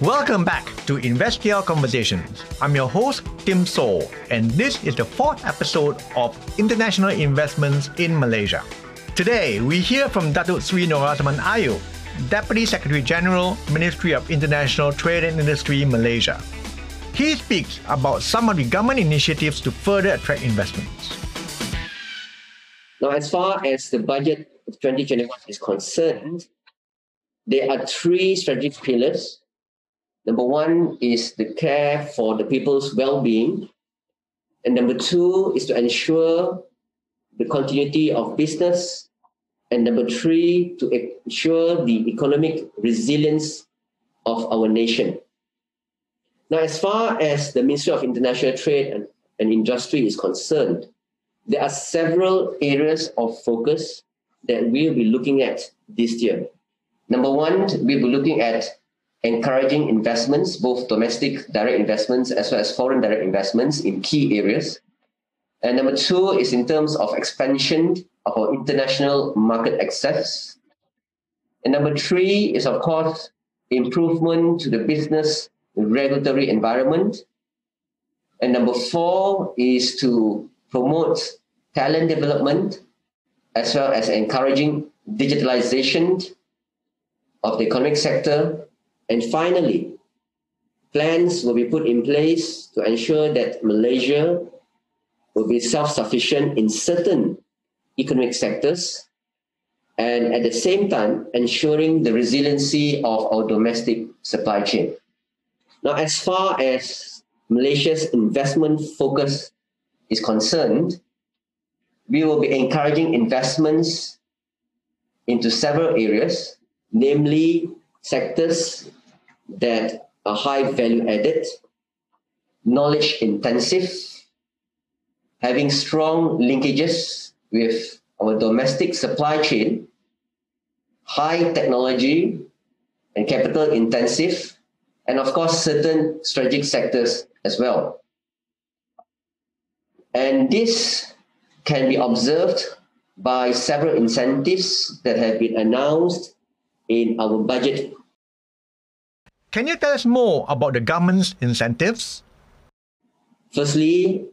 Welcome back to InvestKL Conversations. I'm your host, Tim So, and this is the fourth episode of International Investments in Malaysia. Today, we hear from Datuk Sri Norazman Ayob, Deputy Secretary General, Ministry of International Trade and Industry, Malaysia. He speaks about some of the government initiatives to further attract investments. Now, as far as the budget of 2021 is concerned, there are three strategic pillars. Number one is the care for the people's well-being. And number two is to ensure the continuity of business. And number three, to ensure the economic resilience of our nation. Now, as far as the Ministry of International Trade and, and Industry is concerned, there are several areas of focus that we'll be looking at this year. Number one, we'll be looking at encouraging investments, both domestic direct investments as well as foreign direct investments in key areas. And number two is in terms of expansion of our international market access. And number three is, of course, improvement to the business regulatory environment. And number four is to promote talent development as well as encouraging digitalization of the economic sector. And finally, plans will be put in place to ensure that Malaysia will be self-sufficient in certain economic sectors and at the same time ensuring the resiliency of our domestic supply chain. Now, as far as Malaysia's investment focus is concerned, we will be encouraging investments into several areas, namely sectors that are high value added, knowledge intensive, having strong linkages with our domestic supply chain, high technology and capital intensive, and of course, certain strategic sectors as well. And this can be observed by several incentives that have been announced in our budget. Can you tell us more about the government's incentives? Firstly,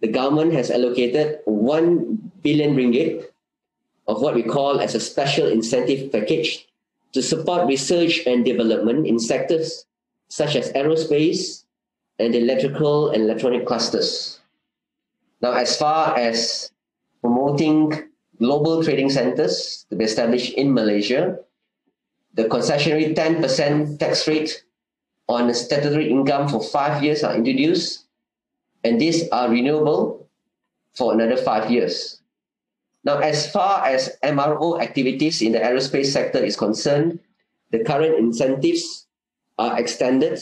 the government has allocated 1 billion ringgit of what we call as a special incentive package to support research and development in sectors such as aerospace and electrical and electronic clusters. Now, as far as promoting global trading centers to be established in Malaysia, the concessionary 10% tax rate on statutory income for five years are introduced, and these are renewable for another five years. Now, as far as MRO activities in the aerospace sector is concerned, the current incentives are extended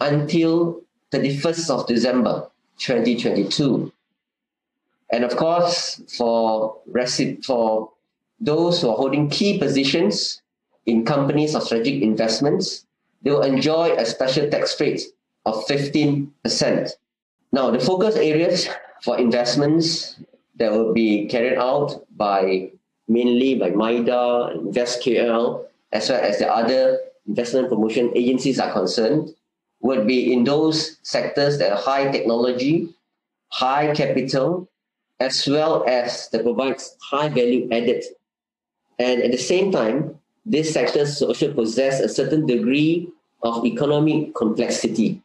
until 31st of December 2022. And of course, for, for those who are holding key positions in companies of strategic investments, they will enjoy a special tax rate of 15%. Now, the focus areas for investments that will be carried out by mainly by MIDA, InvestKL, as well as the other investment promotion agencies are concerned would be in those sectors that are high technology, high capital, as well as that provides high value added. And at the same time, these sectors also possess a certain degree of economic complexity.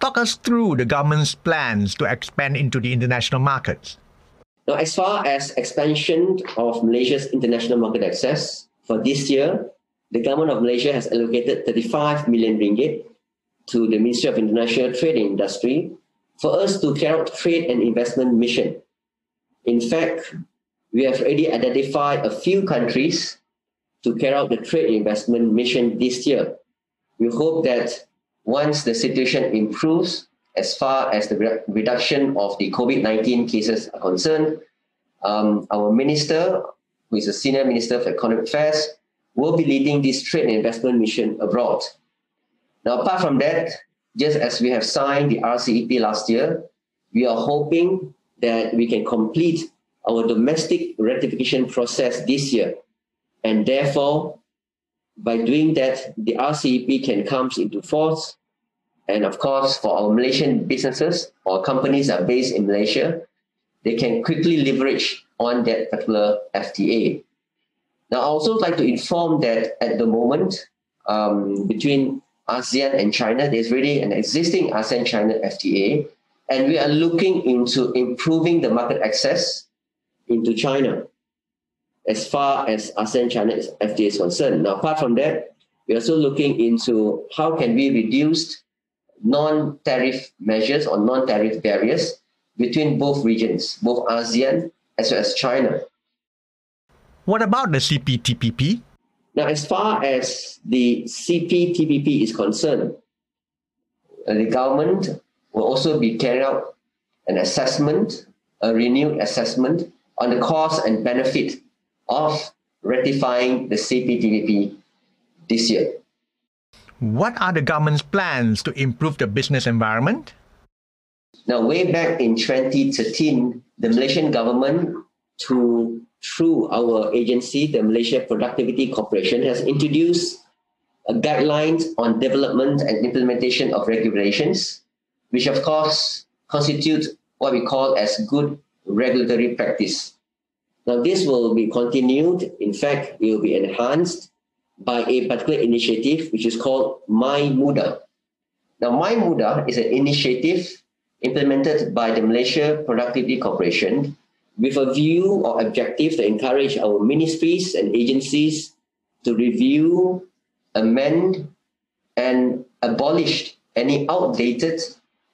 Talk us through the government's plans to expand into the international markets. Now, as far as expansion of Malaysia's international market access for this year, the government of Malaysia has allocated 35 million ringgit to the Ministry of International Trade and Industry for us to carry out trade and investment mission. In fact, we have already identified a few countries to carry out the trade investment mission this year. We hope that once the situation improves as far as the re- reduction of the COVID-19 cases are concerned, um, our minister, who is a senior minister for economic affairs, will be leading this trade investment mission abroad. Now, apart from that, just as we have signed the RCEP last year, we are hoping that we can complete our domestic ratification process this year. And therefore, by doing that, the RCEP can come into force. And of course, for our Malaysian businesses or companies that are based in Malaysia, they can quickly leverage on that particular FTA. Now, I also like to inform that at the moment, um, between ASEAN and China, there's really an existing ASEAN-China FTA, and we are looking into improving the market access into China as far as ASEAN-China FTA is concerned. Now, apart from that, we're also looking into how can we reduce non-tariff measures or non-tariff barriers between both regions, both ASEAN as well as China. What about the CPTPP? Now, as far as the CPTPP is concerned, uh, the government will also be carrying out an assessment, a renewed assessment on the cost and benefit of ratifying the CPTPP this year. What are the government's plans to improve the business environment? Now, way back in 2013, the Malaysian government, to, through our agency, the Malaysia Productivity Corporation, has introduced guidelines on development and implementation of regulations, which of course constitute what we call as good regulatory practice. Now, this will be continued. In fact, it will be enhanced by a particular initiative, which is called MyMudah. Now, MyMudah is an initiative implemented by the Malaysia Productivity Corporation with a view or objective to encourage our ministries and agencies to review, amend, and abolish any outdated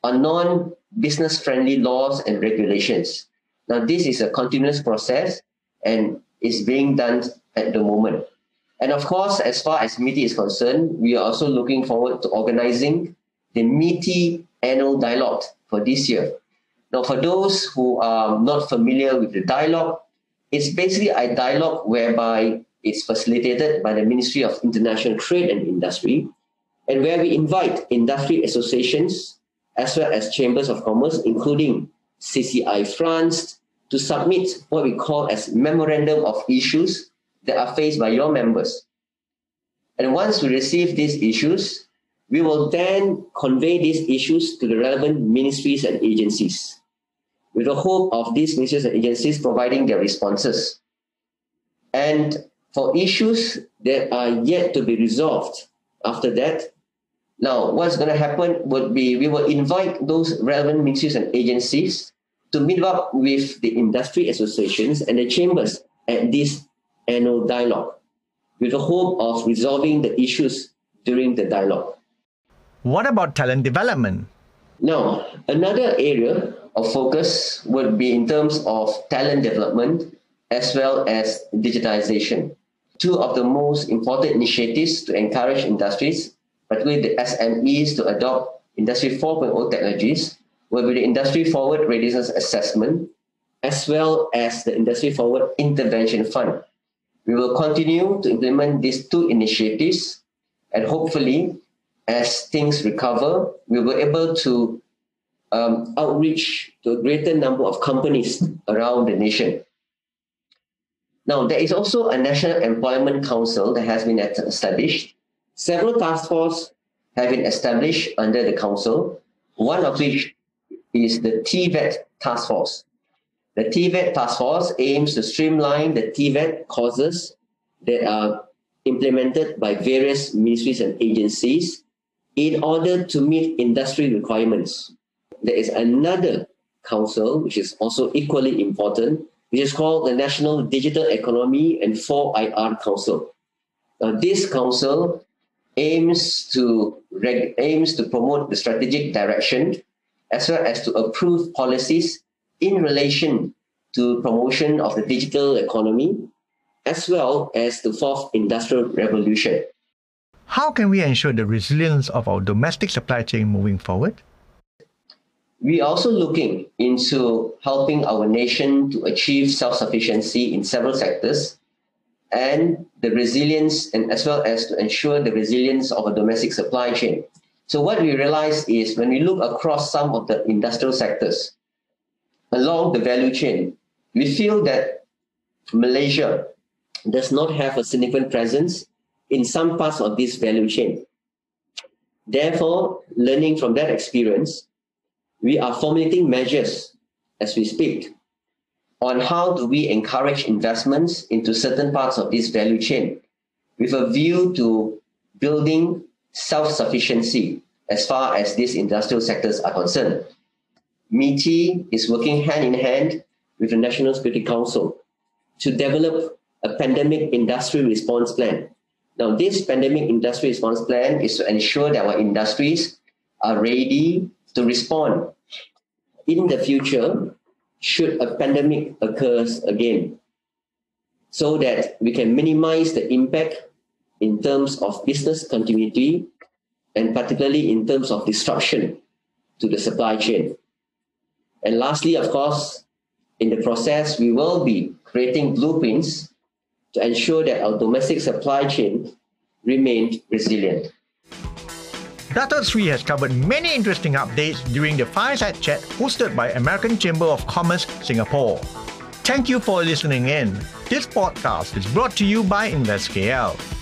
or non-business friendly laws and regulations. Now, this is a continuous process and is being done at the moment. And of course, as far as MITI is concerned, we are also looking forward to organizing the MITI annual dialogue for this year. Now, for those who are not familiar with the dialogue, it's basically a dialogue whereby it's facilitated by the Ministry of International Trade and Industry, and where we invite industry associations as well as chambers of commerce, including CCI France, to submit what we call as memorandum of issues that are faced by your members. And once we receive these issues, we will then convey these issues to the relevant ministries and agencies with the hope of these ministries and agencies providing their responses. And for issues that are yet to be resolved after that, now what's going to happen would be we will invite those relevant ministries and agencies to meet up with the industry associations and the chambers at this annual dialogue with the hope of resolving the issues during the dialogue. What about talent development? Now, another area of focus would be in terms of talent development as well as digitization. Two of the most important initiatives to encourage industries, particularly the SMEs, to adopt Industry 4.0 technologies will be the Industry4WRD Readiness Assessment as well as the Industry4WRD Intervention Fund. We will continue to implement these two initiatives and hopefully as things recover, we will be able to um, outreach to a greater number of companies around the nation. Now, there is also a National Employment Council that has been established. Several task forces have been established under the council, one of which is the TVET task force. The TVET task force aims to streamline the TVET courses that are implemented by various ministries and agencies in order to meet industry requirements. There is another council, which is also equally important, which is called the National Digital Economy and 4IR Council. This council aims to reg- aims to promote the strategic direction as well as to approve policies in relation to promotion of the digital economy as well as the fourth industrial revolution. How can we ensure the resilience of our domestic supply chain moving forward? We are also looking into helping our nation to achieve self-sufficiency in several sectors and the resilience and as well as to ensure the resilience of a domestic supply chain. So what we realize is when we look across some of the industrial sectors along the value chain, we feel that Malaysia does not have a significant presence in some parts of this value chain. Therefore, learning from that experience, we are formulating measures as we speak on how do we encourage investments into certain parts of this value chain with a view to building self-sufficiency as far as these industrial sectors are concerned. MITI is working hand in hand with the National Security Council to develop a pandemic industry response plan. Now, this pandemic industry response plan is to ensure that our industries are ready to respond in the future should a pandemic occurs again so that we can minimize the impact in terms of business continuity and particularly in terms of disruption to the supply chain. And lastly, of course, in the process, we will be creating blueprints to ensure that our domestic supply chain remained resilient. Dato Sri has covered many interesting updates during the Fireside Chat hosted by American Chamber of Commerce Singapore. Thank you for listening in. This podcast is brought to you by InvestKL.